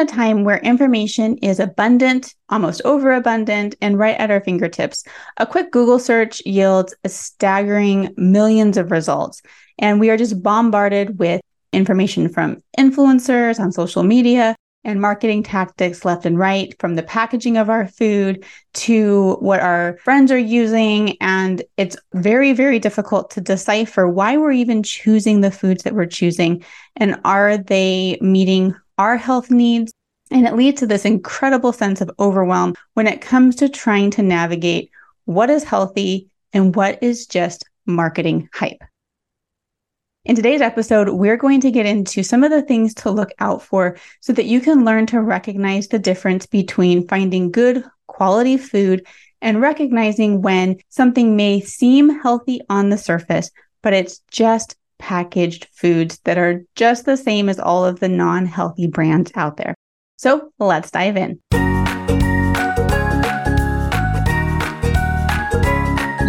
a time where information is abundant, almost overabundant, and right at our fingertips. A quick Google search yields a staggering millions of results. And we are just bombarded with information from influencers on social media, and marketing tactics left and right from the packaging of our food to what our friends are using. And it's very, very difficult to decipher why we're even choosing the foods that we're choosing. And are they meeting our health needs? And it leads to this incredible sense of overwhelm when it comes to trying to navigate what is healthy and what is just marketing hype. In today's episode, we're going to get into some of the things to look out for so that you can learn to recognize the difference between finding good quality food and recognizing when something may seem healthy on the surface, but it's just packaged foods that are just the same as all of the non healthy brands out there. So let's dive in.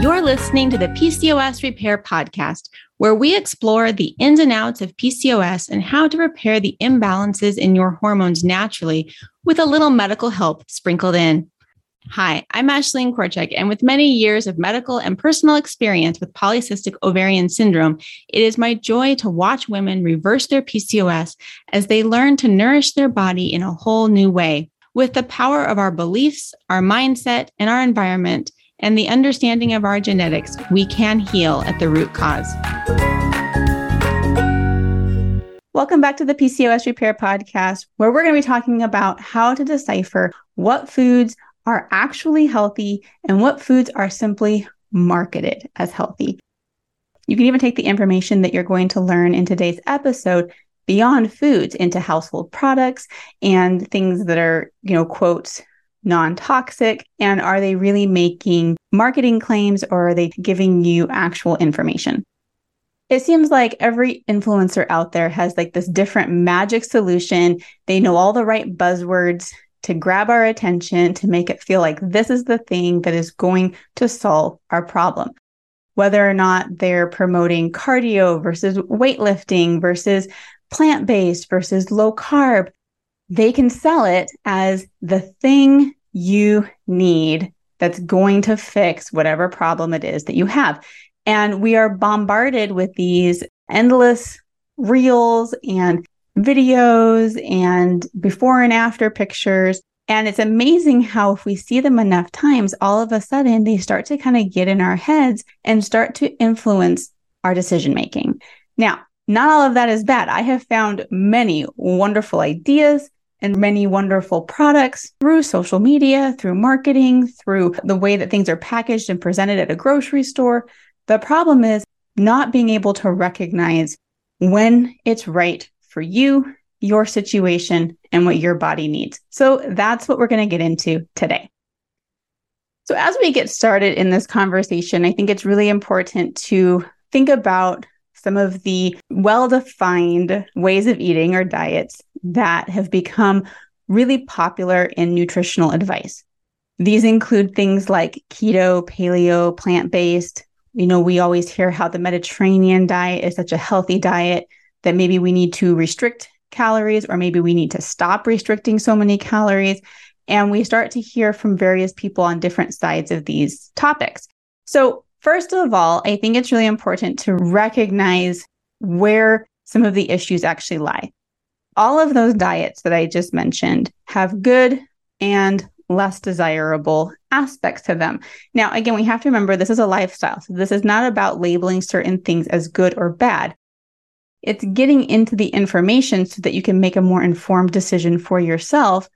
You're listening to the PCOS Repair Podcast where we explore the ins and outs of PCOS and how to repair the imbalances in your hormones naturally with a little medical help sprinkled in. Hi, I'm Ashleen Korchek, and with many years of medical and personal experience with polycystic ovarian syndrome, it is my joy to watch women reverse their PCOS as they learn to nourish their body in a whole new way. With the power of our beliefs, our mindset, and our environment, and the understanding of our genetics, we can heal at the root cause. Welcome back to the PCOS Repair Podcast, where we're going to be talking about how to decipher what foods are actually healthy and what foods are simply marketed as healthy. You can even take the information that you're going to learn in today's episode beyond foods into household products and things that are, you know, quotes, non toxic? And are they really making marketing claims or are they giving you actual information? It seems like every influencer out there has like this different magic solution. They know all the right buzzwords to grab our attention, to make it feel like this is the thing that is going to solve our problem. Whether or not they're promoting cardio versus weightlifting versus plant based versus low carb, they can sell it as the thing you need that's going to fix whatever problem it is that you have. And we are bombarded with these endless reels and videos and before and after pictures. And it's amazing how, if we see them enough times, all of a sudden they start to kind of get in our heads and start to influence our decision making. Now, not all of that is bad. I have found many wonderful ideas and many wonderful products through social media, through marketing, through the way that things are packaged and presented at a grocery store. The problem is not being able to recognize when it's right for you, your situation, and what your body needs. So that's what we're going to get into today. So, as we get started in this conversation, I think it's really important to think about some of the well defined ways of eating or diets that have become really popular in nutritional advice. These include things like keto, paleo, plant based. You know, we always hear how the Mediterranean diet is such a healthy diet that maybe we need to restrict calories or maybe we need to stop restricting so many calories. And we start to hear from various people on different sides of these topics. So, first of all, I think it's really important to recognize where some of the issues actually lie all of those diets that I just mentioned have good and less desirable aspects to them. Now, again, we have to remember this is a lifestyle. So, this is not about labeling certain things as good or bad. It's getting into the information so that you can make a more informed decision for yourself.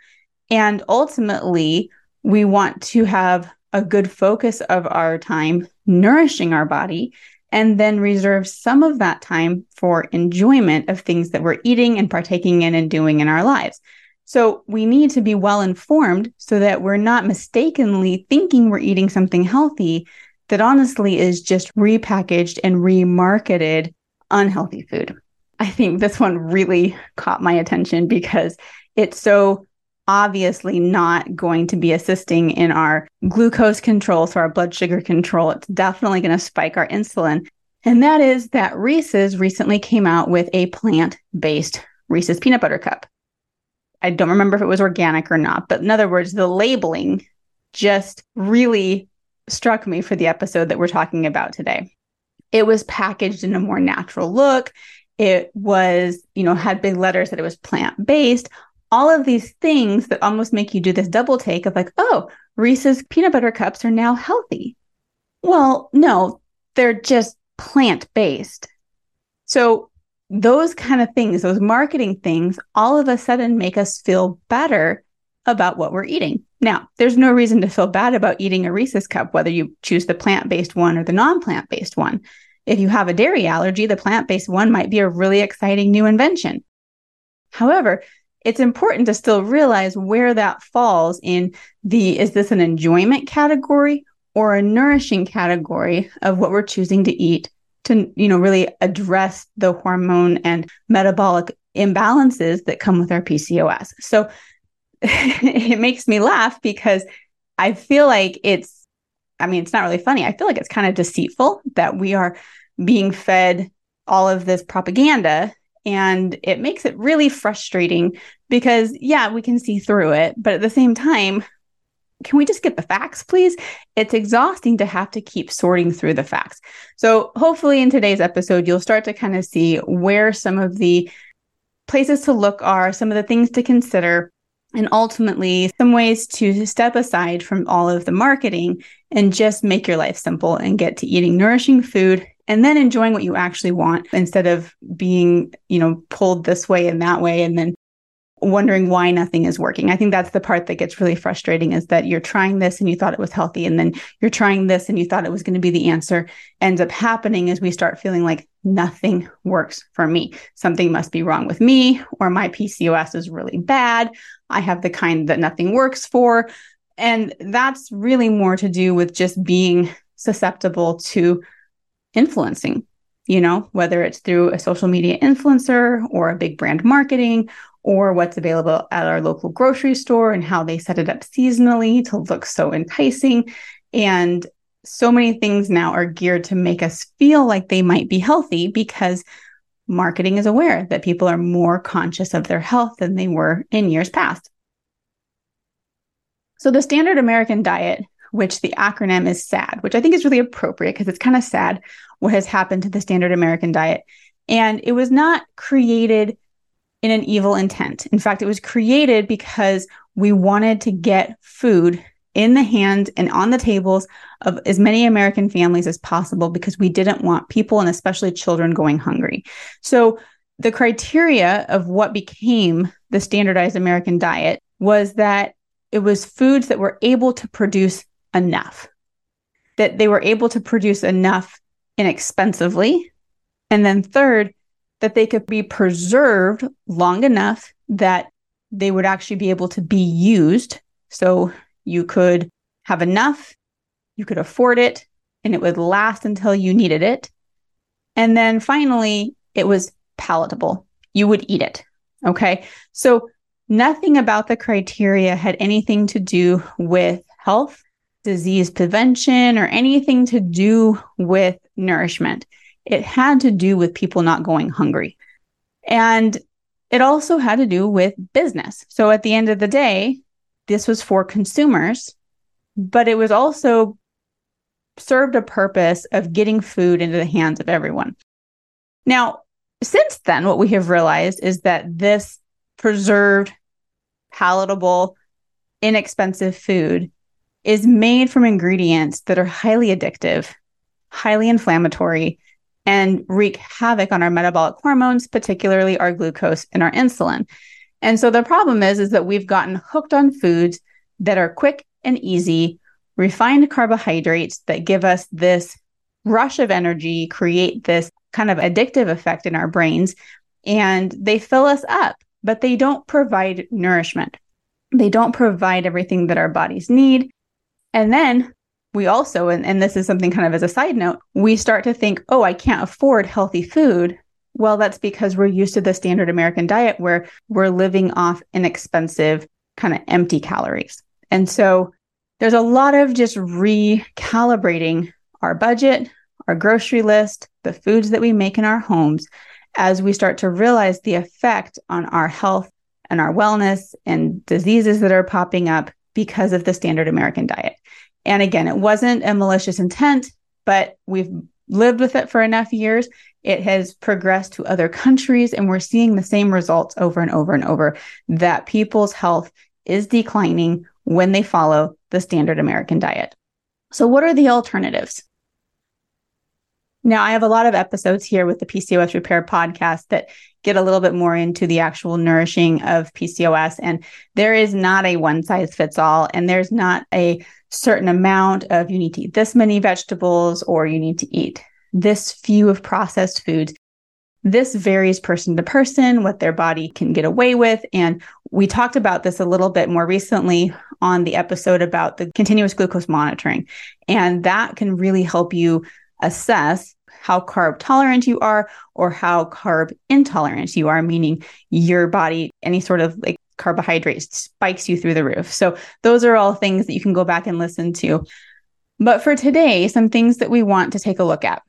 And ultimately, we want to have a good focus of our time nourishing our body and then reserve some of that time for enjoyment of things that we're eating and partaking in and doing in our lives. So we need to be well informed so that we're not mistakenly thinking we're eating something healthy that honestly is just repackaged and remarketed unhealthy food. I think this one really caught my attention because it's so obviously not going to be assisting in our glucose control, so our blood sugar control. It's definitely going to spike our insulin. And that is that Reese's recently came out with a plant based Reese's peanut butter cup. I don't remember if it was organic or not, but in other words, the labeling just really struck me for the episode that we're talking about today. It was packaged in a more natural look. It was, you know, had big letters that it was plant based. All of these things that almost make you do this double take of like, oh, Reese's peanut butter cups are now healthy. Well, no, they're just plant based. So, those kind of things, those marketing things, all of a sudden make us feel better about what we're eating. Now, there's no reason to feel bad about eating a Reese's cup, whether you choose the plant based one or the non plant based one. If you have a dairy allergy, the plant based one might be a really exciting new invention. However, it's important to still realize where that falls in the is this an enjoyment category or a nourishing category of what we're choosing to eat to you know really address the hormone and metabolic imbalances that come with our PCOS. So it makes me laugh because I feel like it's I mean it's not really funny. I feel like it's kind of deceitful that we are being fed all of this propaganda and it makes it really frustrating because, yeah, we can see through it. But at the same time, can we just get the facts, please? It's exhausting to have to keep sorting through the facts. So, hopefully, in today's episode, you'll start to kind of see where some of the places to look are, some of the things to consider, and ultimately some ways to step aside from all of the marketing and just make your life simple and get to eating nourishing food and then enjoying what you actually want instead of being, you know, pulled this way and that way and then wondering why nothing is working. I think that's the part that gets really frustrating is that you're trying this and you thought it was healthy and then you're trying this and you thought it was going to be the answer. Ends up happening is we start feeling like nothing works for me. Something must be wrong with me or my PCOS is really bad. I have the kind that nothing works for. And that's really more to do with just being susceptible to influencing, you know, whether it's through a social media influencer or a big brand marketing or what's available at our local grocery store and how they set it up seasonally to look so enticing. And so many things now are geared to make us feel like they might be healthy because marketing is aware that people are more conscious of their health than they were in years past. So, the standard American diet which the acronym is SAD, which I think is really appropriate because it's kind of sad what has happened to the standard American diet. And it was not created in an evil intent. In fact, it was created because we wanted to get food in the hands and on the tables of as many American families as possible because we didn't want people and especially children going hungry. So, the criteria of what became the standardized American diet was that it was foods that were able to produce enough, that they were able to produce enough inexpensively. And then, third, that they could be preserved long enough that they would actually be able to be used. So you could have enough, you could afford it, and it would last until you needed it. And then finally, it was palatable. You would eat it. Okay. So nothing about the criteria had anything to do with health disease prevention or anything to do with nourishment. It had to do with people not going hungry. And it also had to do with business. So at the end of the day, this was for consumers, but it was also served a purpose of getting food into the hands of everyone. Now, since then, what we have realized is that this preserved, palatable, inexpensive food is made from ingredients that are highly addictive, highly inflammatory, and wreak havoc on our metabolic hormones, particularly our glucose and our insulin. And so the problem is is that we've gotten hooked on foods that are quick and easy, refined carbohydrates that give us this rush of energy, create this kind of addictive effect in our brains, and they fill us up, but they don't provide nourishment. They don't provide everything that our bodies need. And then we also, and, and this is something kind of as a side note, we start to think, oh, I can't afford healthy food. Well, that's because we're used to the standard American diet where we're living off inexpensive, kind of empty calories. And so there's a lot of just recalibrating our budget, our grocery list, the foods that we make in our homes as we start to realize the effect on our health, and our wellness and diseases that are popping up because of the standard American diet. And again, it wasn't a malicious intent, but we've lived with it for enough years. It has progressed to other countries, and we're seeing the same results over and over and over that people's health is declining when they follow the standard American diet. So, what are the alternatives? Now, I have a lot of episodes here with the PCOS Repair podcast that get a little bit more into the actual nourishing of PCOS. And there is not a one size fits all, and there's not a certain amount of you need to eat this many vegetables or you need to eat this few of processed foods. This varies person to person, what their body can get away with. And we talked about this a little bit more recently on the episode about the continuous glucose monitoring. And that can really help you assess how carb tolerant you are or how carb intolerant you are, meaning your body, any sort of like carbohydrate spikes you through the roof. So those are all things that you can go back and listen to. But for today, some things that we want to take a look at.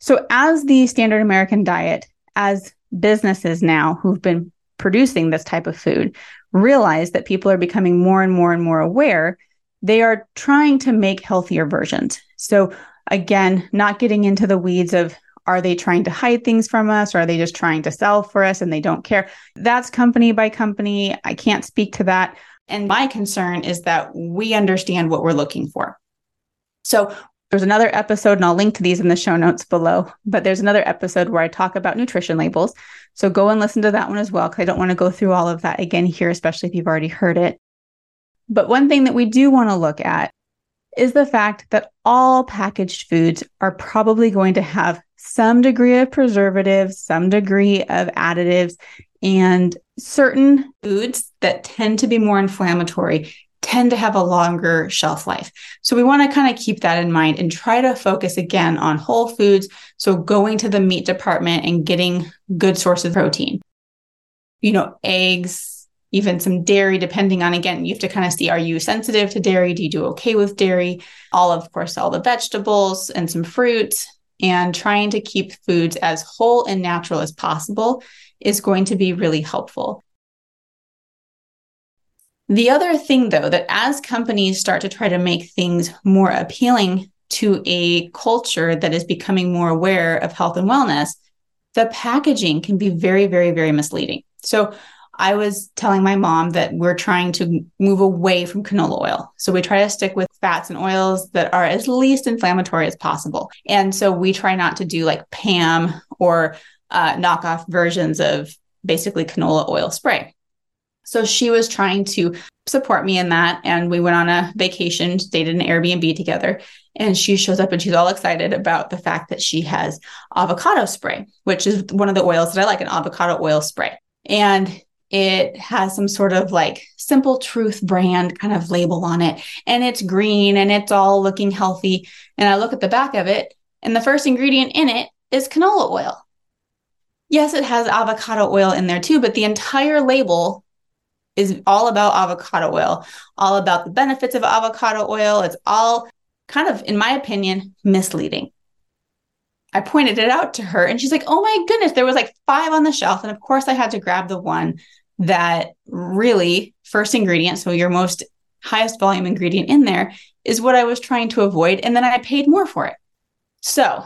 So, as the standard American diet, as businesses now who've been producing this type of food realize that people are becoming more and more and more aware, they are trying to make healthier versions. So, Again, not getting into the weeds of are they trying to hide things from us or are they just trying to sell for us and they don't care? That's company by company. I can't speak to that. And my concern is that we understand what we're looking for. So there's another episode, and I'll link to these in the show notes below. But there's another episode where I talk about nutrition labels. So go and listen to that one as well, because I don't want to go through all of that again here, especially if you've already heard it. But one thing that we do want to look at is the fact that all packaged foods are probably going to have some degree of preservatives, some degree of additives, and certain foods that tend to be more inflammatory tend to have a longer shelf life. So we want to kind of keep that in mind and try to focus again on whole foods. So going to the meat department and getting good sources of protein. You know, eggs, even some dairy, depending on again, you have to kind of see are you sensitive to dairy? Do you do okay with dairy? All of course, all the vegetables and some fruits, and trying to keep foods as whole and natural as possible is going to be really helpful. The other thing, though, that as companies start to try to make things more appealing to a culture that is becoming more aware of health and wellness, the packaging can be very, very, very misleading. So, I was telling my mom that we're trying to move away from canola oil. So we try to stick with fats and oils that are as least inflammatory as possible. And so we try not to do like PAM or uh, knockoff versions of basically canola oil spray. So she was trying to support me in that. And we went on a vacation, stayed in an Airbnb together. And she shows up and she's all excited about the fact that she has avocado spray, which is one of the oils that I like, an avocado oil spray. And it has some sort of like simple truth brand kind of label on it and it's green and it's all looking healthy. And i look at the back of it and the first ingredient in it is canola oil. Yes it has avocado oil in there too but the entire label is all about avocado oil all about the benefits of avocado oil. It's all kind of in my opinion misleading I pointed it out to her and she's like, "Oh my goodness, there was like 5 on the shelf." And of course, I had to grab the one that really first ingredient, so your most highest volume ingredient in there is what I was trying to avoid and then I paid more for it. So,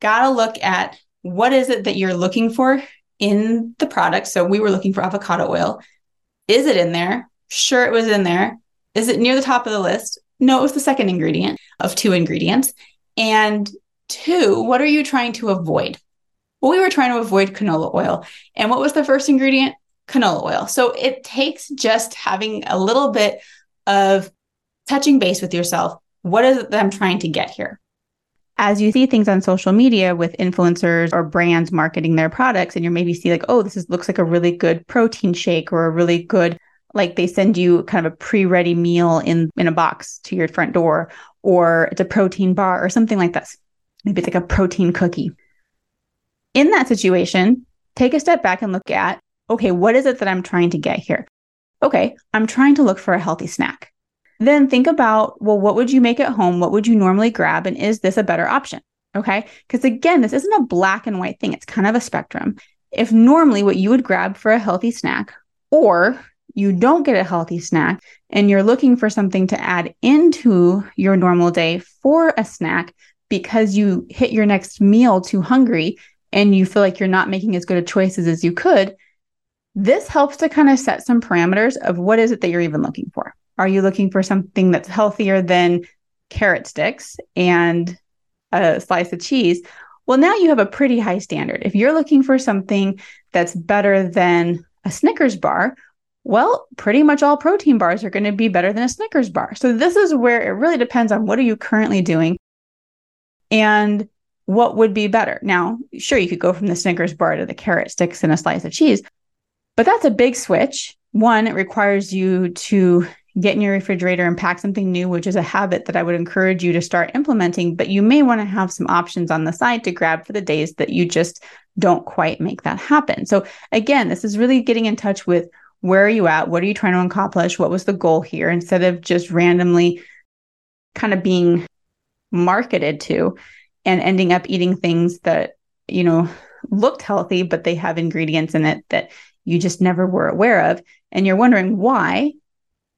got to look at what is it that you're looking for in the product. So, we were looking for avocado oil. Is it in there? Sure, it was in there. Is it near the top of the list? No, it was the second ingredient of two ingredients. And Two, what are you trying to avoid? Well, we were trying to avoid canola oil. And what was the first ingredient? Canola oil. So it takes just having a little bit of touching base with yourself. What is it that I'm trying to get here? As you see things on social media with influencers or brands marketing their products, and you maybe see like, oh, this is, looks like a really good protein shake or a really good like they send you kind of a pre-ready meal in in a box to your front door or it's a protein bar or something like this maybe it's like a protein cookie. In that situation, take a step back and look at okay, what is it that I'm trying to get here? Okay, I'm trying to look for a healthy snack. Then think about, well, what would you make at home? What would you normally grab? And is this a better option? Okay. Because again, this isn't a black and white thing, it's kind of a spectrum. if normally what you would grab for a healthy snack, or you don't get a healthy snack and you're looking for something to add into your normal day for a snack because you hit your next meal too hungry and you feel like you're not making as good of choices as you could, this helps to kind of set some parameters of what is it that you're even looking for. Are you looking for something that's healthier than carrot sticks and a slice of cheese? Well, now you have a pretty high standard. If you're looking for something that's better than a Snickers bar, well, pretty much all protein bars are going to be better than a Snickers bar. So this is where it really depends on what are you currently doing and what would be better. Now, sure, you could go from the Snickers bar to the carrot sticks and a slice of cheese, but that's a big switch. One, it requires you to get in your refrigerator and pack something new, which is a habit that I would encourage you to start implementing. But you may want to have some options on the side to grab for the days that you just don't quite make that happen. So, again, this is really getting in touch with where are you at? What are you trying to accomplish? What was the goal here? Instead of just randomly kind of being marketed to and ending up eating things that, you know, looked healthy, but they have ingredients in it that you just never were aware of. And you're wondering why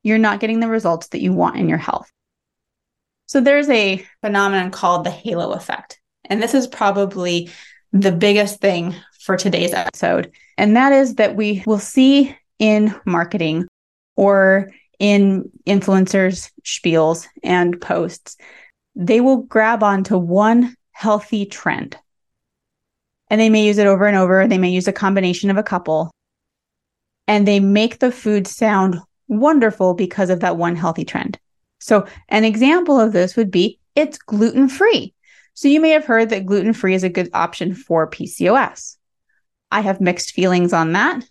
you're not getting the results that you want in your health. So there's a phenomenon called the halo effect. And this is probably the biggest thing for today's episode. And that is that we will see in marketing or in influencers' spiels and posts, they will grab onto one healthy trend. And they may use it over and over. They may use a combination of a couple. And they make the food sound wonderful because of that one healthy trend. So, an example of this would be it's gluten free. So, you may have heard that gluten free is a good option for PCOS. I have mixed feelings on that.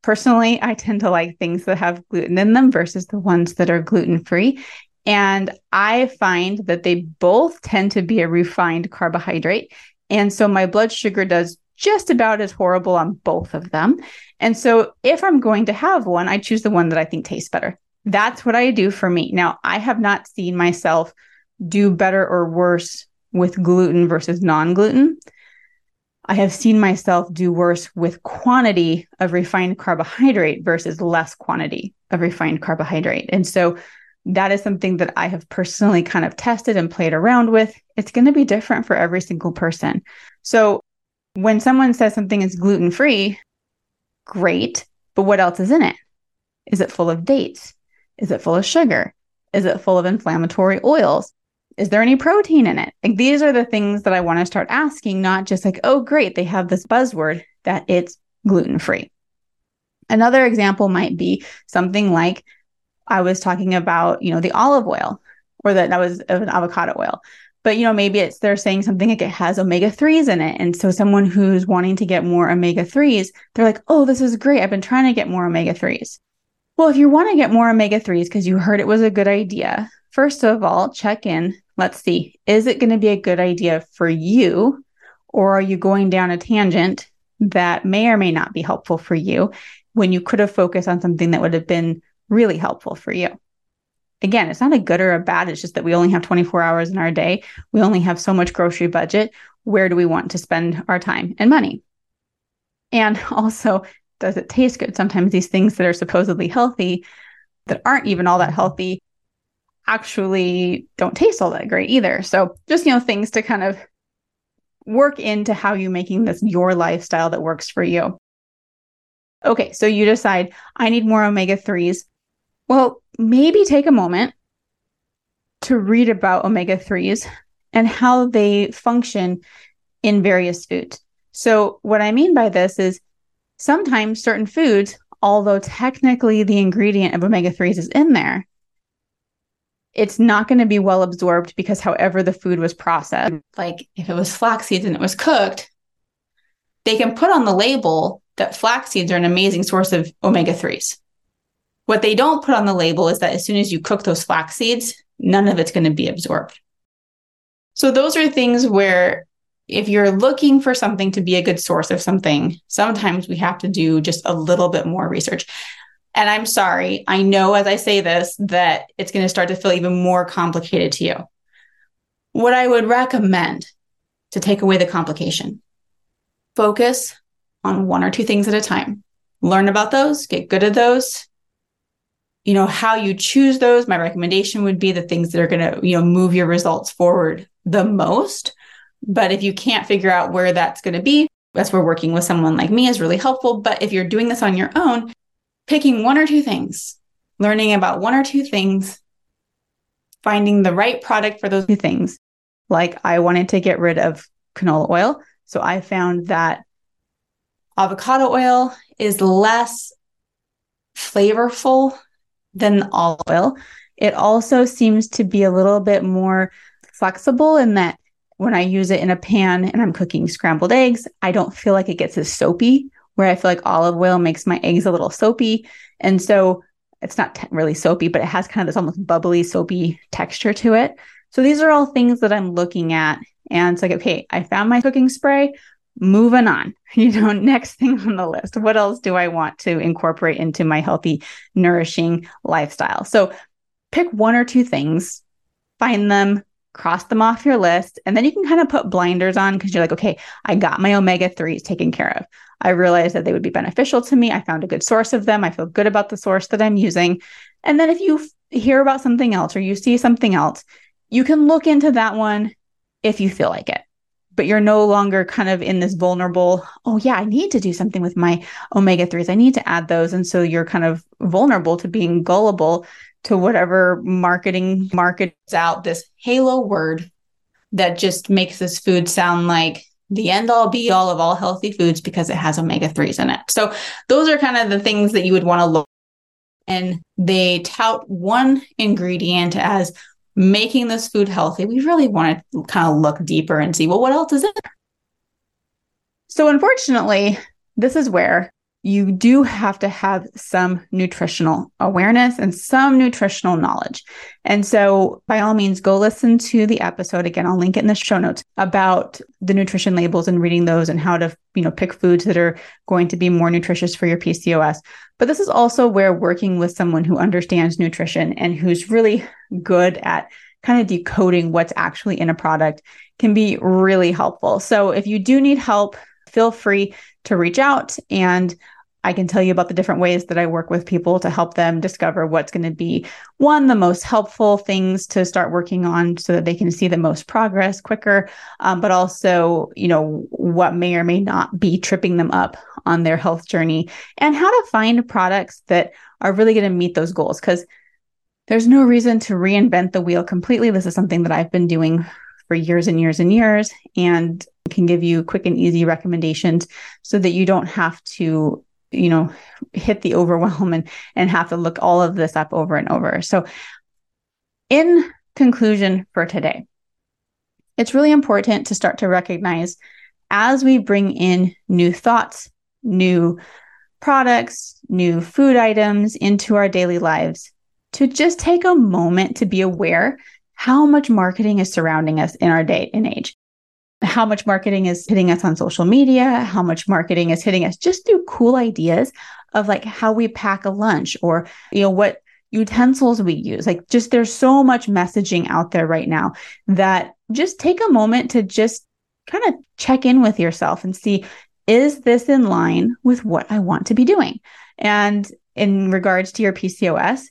Personally, I tend to like things that have gluten in them versus the ones that are gluten free. And I find that they both tend to be a refined carbohydrate. And so my blood sugar does just about as horrible on both of them. And so if I'm going to have one, I choose the one that I think tastes better. That's what I do for me. Now, I have not seen myself do better or worse with gluten versus non gluten. I have seen myself do worse with quantity of refined carbohydrate versus less quantity of refined carbohydrate. And so that is something that I have personally kind of tested and played around with. It's going to be different for every single person. So when someone says something is gluten free, great, but what else is in it? Is it full of dates? Is it full of sugar? Is it full of inflammatory oils? is there any protein in it? Like these are the things that I want to start asking, not just like, oh, great, they have this buzzword that it's gluten free. Another example might be something like I was talking about, you know, the olive oil or that that was an avocado oil. But you know, maybe it's they're saying something like it has omega 3s in it. And so someone who's wanting to get more omega 3s, they're like, oh, this is great. I've been trying to get more omega 3s. Well, if you want to get more omega 3s because you heard it was a good idea, first of all, check in let's see, is it going to be a good idea for you? Or are you going down a tangent that may or may not be helpful for you when you could have focused on something that would have been really helpful for you? Again, it's not a good or a bad. It's just that we only have 24 hours in our day. We only have so much grocery budget. Where do we want to spend our time and money? And also, does it taste good? Sometimes these things that are supposedly healthy that aren't even all that healthy actually don't taste all that great either. So just, you know, things to kind of work into how you making this your lifestyle that works for you. Okay, so you decide I need more omega 3s. Well, maybe take a moment to read about omega 3s and how they function in various foods. So, what I mean by this is sometimes certain foods, although technically the ingredient of omega 3s is in there, it's not going to be well absorbed because however the food was processed, like if it was flax seeds and it was cooked, they can put on the label that flax seeds are an amazing source of omega 3s. What they don't put on the label is that as soon as you cook those flax seeds, none of it's going to be absorbed. So, those are things where if you're looking for something to be a good source of something, sometimes we have to do just a little bit more research. And I'm sorry, I know as I say this that it's going to start to feel even more complicated to you. What I would recommend to take away the complication focus on one or two things at a time. Learn about those, get good at those. You know, how you choose those, my recommendation would be the things that are going to, you know, move your results forward the most. But if you can't figure out where that's going to be, that's where working with someone like me is really helpful. But if you're doing this on your own, picking one or two things, learning about one or two things, finding the right product for those two things. Like I wanted to get rid of canola oil. So I found that avocado oil is less flavorful than olive oil. It also seems to be a little bit more flexible in that when I use it in a pan and I'm cooking scrambled eggs, I don't feel like it gets as soapy, where I feel like olive oil makes my eggs a little soapy. And so it's not t- really soapy, but it has kind of this almost bubbly, soapy texture to it. So these are all things that I'm looking at. And it's like, okay, I found my cooking spray, moving on. You know, next thing on the list. What else do I want to incorporate into my healthy, nourishing lifestyle? So pick one or two things, find them, cross them off your list, and then you can kind of put blinders on because you're like, okay, I got my omega 3s taken care of. I realized that they would be beneficial to me. I found a good source of them. I feel good about the source that I'm using. And then if you f- hear about something else or you see something else, you can look into that one if you feel like it. But you're no longer kind of in this vulnerable, oh, yeah, I need to do something with my omega 3s. I need to add those. And so you're kind of vulnerable to being gullible to whatever marketing markets out this halo word that just makes this food sound like the end all be all of all healthy foods because it has omega 3s in it. So those are kind of the things that you would want to look and they tout one ingredient as making this food healthy. We really want to kind of look deeper and see well what else is in there. So unfortunately, this is where you do have to have some nutritional awareness and some nutritional knowledge. And so, by all means, go listen to the episode. Again, I'll link it in the show notes about the nutrition labels and reading those and how to, you know, pick foods that are going to be more nutritious for your PCOS. But this is also where working with someone who understands nutrition and who's really good at kind of decoding what's actually in a product can be really helpful. So, if you do need help, feel free to reach out and I can tell you about the different ways that I work with people to help them discover what's going to be one, the most helpful things to start working on so that they can see the most progress quicker, um, but also, you know, what may or may not be tripping them up on their health journey and how to find products that are really going to meet those goals. Because there's no reason to reinvent the wheel completely. This is something that I've been doing for years and years and years and can give you quick and easy recommendations so that you don't have to you know hit the overwhelm and and have to look all of this up over and over. So in conclusion for today it's really important to start to recognize as we bring in new thoughts new products new food items into our daily lives to just take a moment to be aware how much marketing is surrounding us in our day and age how much marketing is hitting us on social media, how much marketing is hitting us just through cool ideas of like how we pack a lunch or, you know, what utensils we use. Like just there's so much messaging out there right now that just take a moment to just kind of check in with yourself and see is this in line with what I want to be doing? And in regards to your PCOS,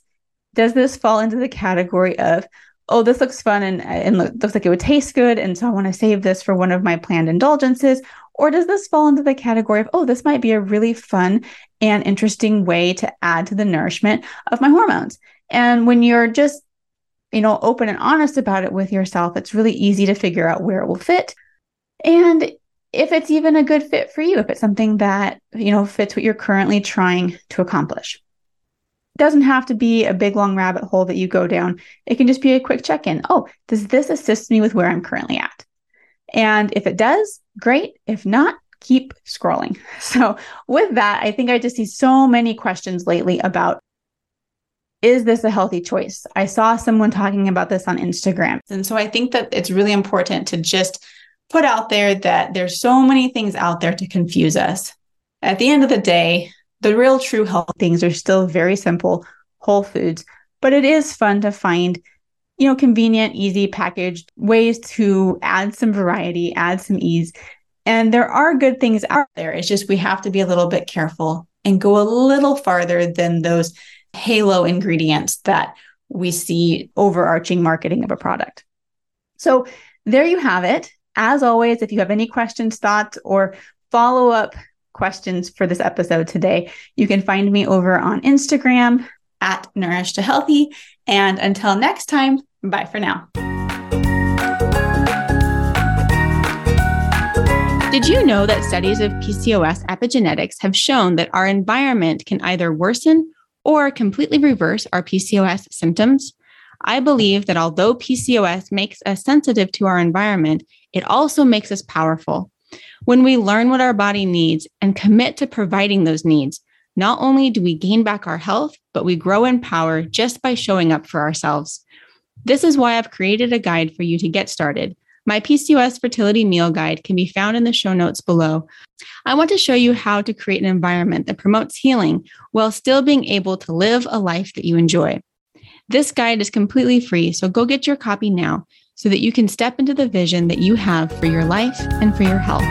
does this fall into the category of oh, this looks fun and, and looks like it would taste good. And so I want to save this for one of my planned indulgences. Or does this fall into the category of, oh, this might be a really fun and interesting way to add to the nourishment of my hormones? And when you're just, you know, open and honest about it with yourself, it's really easy to figure out where it will fit. And if it's even a good fit for you, if it's something that, you know, fits what you're currently trying to accomplish doesn't have to be a big long rabbit hole that you go down. It can just be a quick check in. Oh, does this assist me with where I'm currently at? And if it does, great. If not, keep scrolling. So, with that, I think I just see so many questions lately about is this a healthy choice? I saw someone talking about this on Instagram. And so I think that it's really important to just put out there that there's so many things out there to confuse us. At the end of the day, the real true health things are still very simple, whole foods, but it is fun to find, you know, convenient, easy packaged ways to add some variety, add some ease And there are good things out there. It's just we have to be a little bit careful and go a little farther than those halo ingredients that we see overarching marketing of a product. So there you have it. As always, if you have any questions, thoughts, or follow up questions for this episode today, you can find me over on Instagram at Nourish to Healthy. And until next time, bye for now. Did you know that studies of PCOS epigenetics have shown that our environment can either worsen or completely reverse our PCOS symptoms? I believe that although PCOS makes us sensitive to our environment, it also makes us powerful. When we learn what our body needs and commit to providing those needs, not only do we gain back our health, but we grow in power just by showing up for ourselves. This is why I've created a guide for you to get started. My PCOS fertility meal guide can be found in the show notes below. I want to show you how to create an environment that promotes healing while still being able to live a life that you enjoy. This guide is completely free, so go get your copy now so that you can step into the vision that you have for your life and for your health.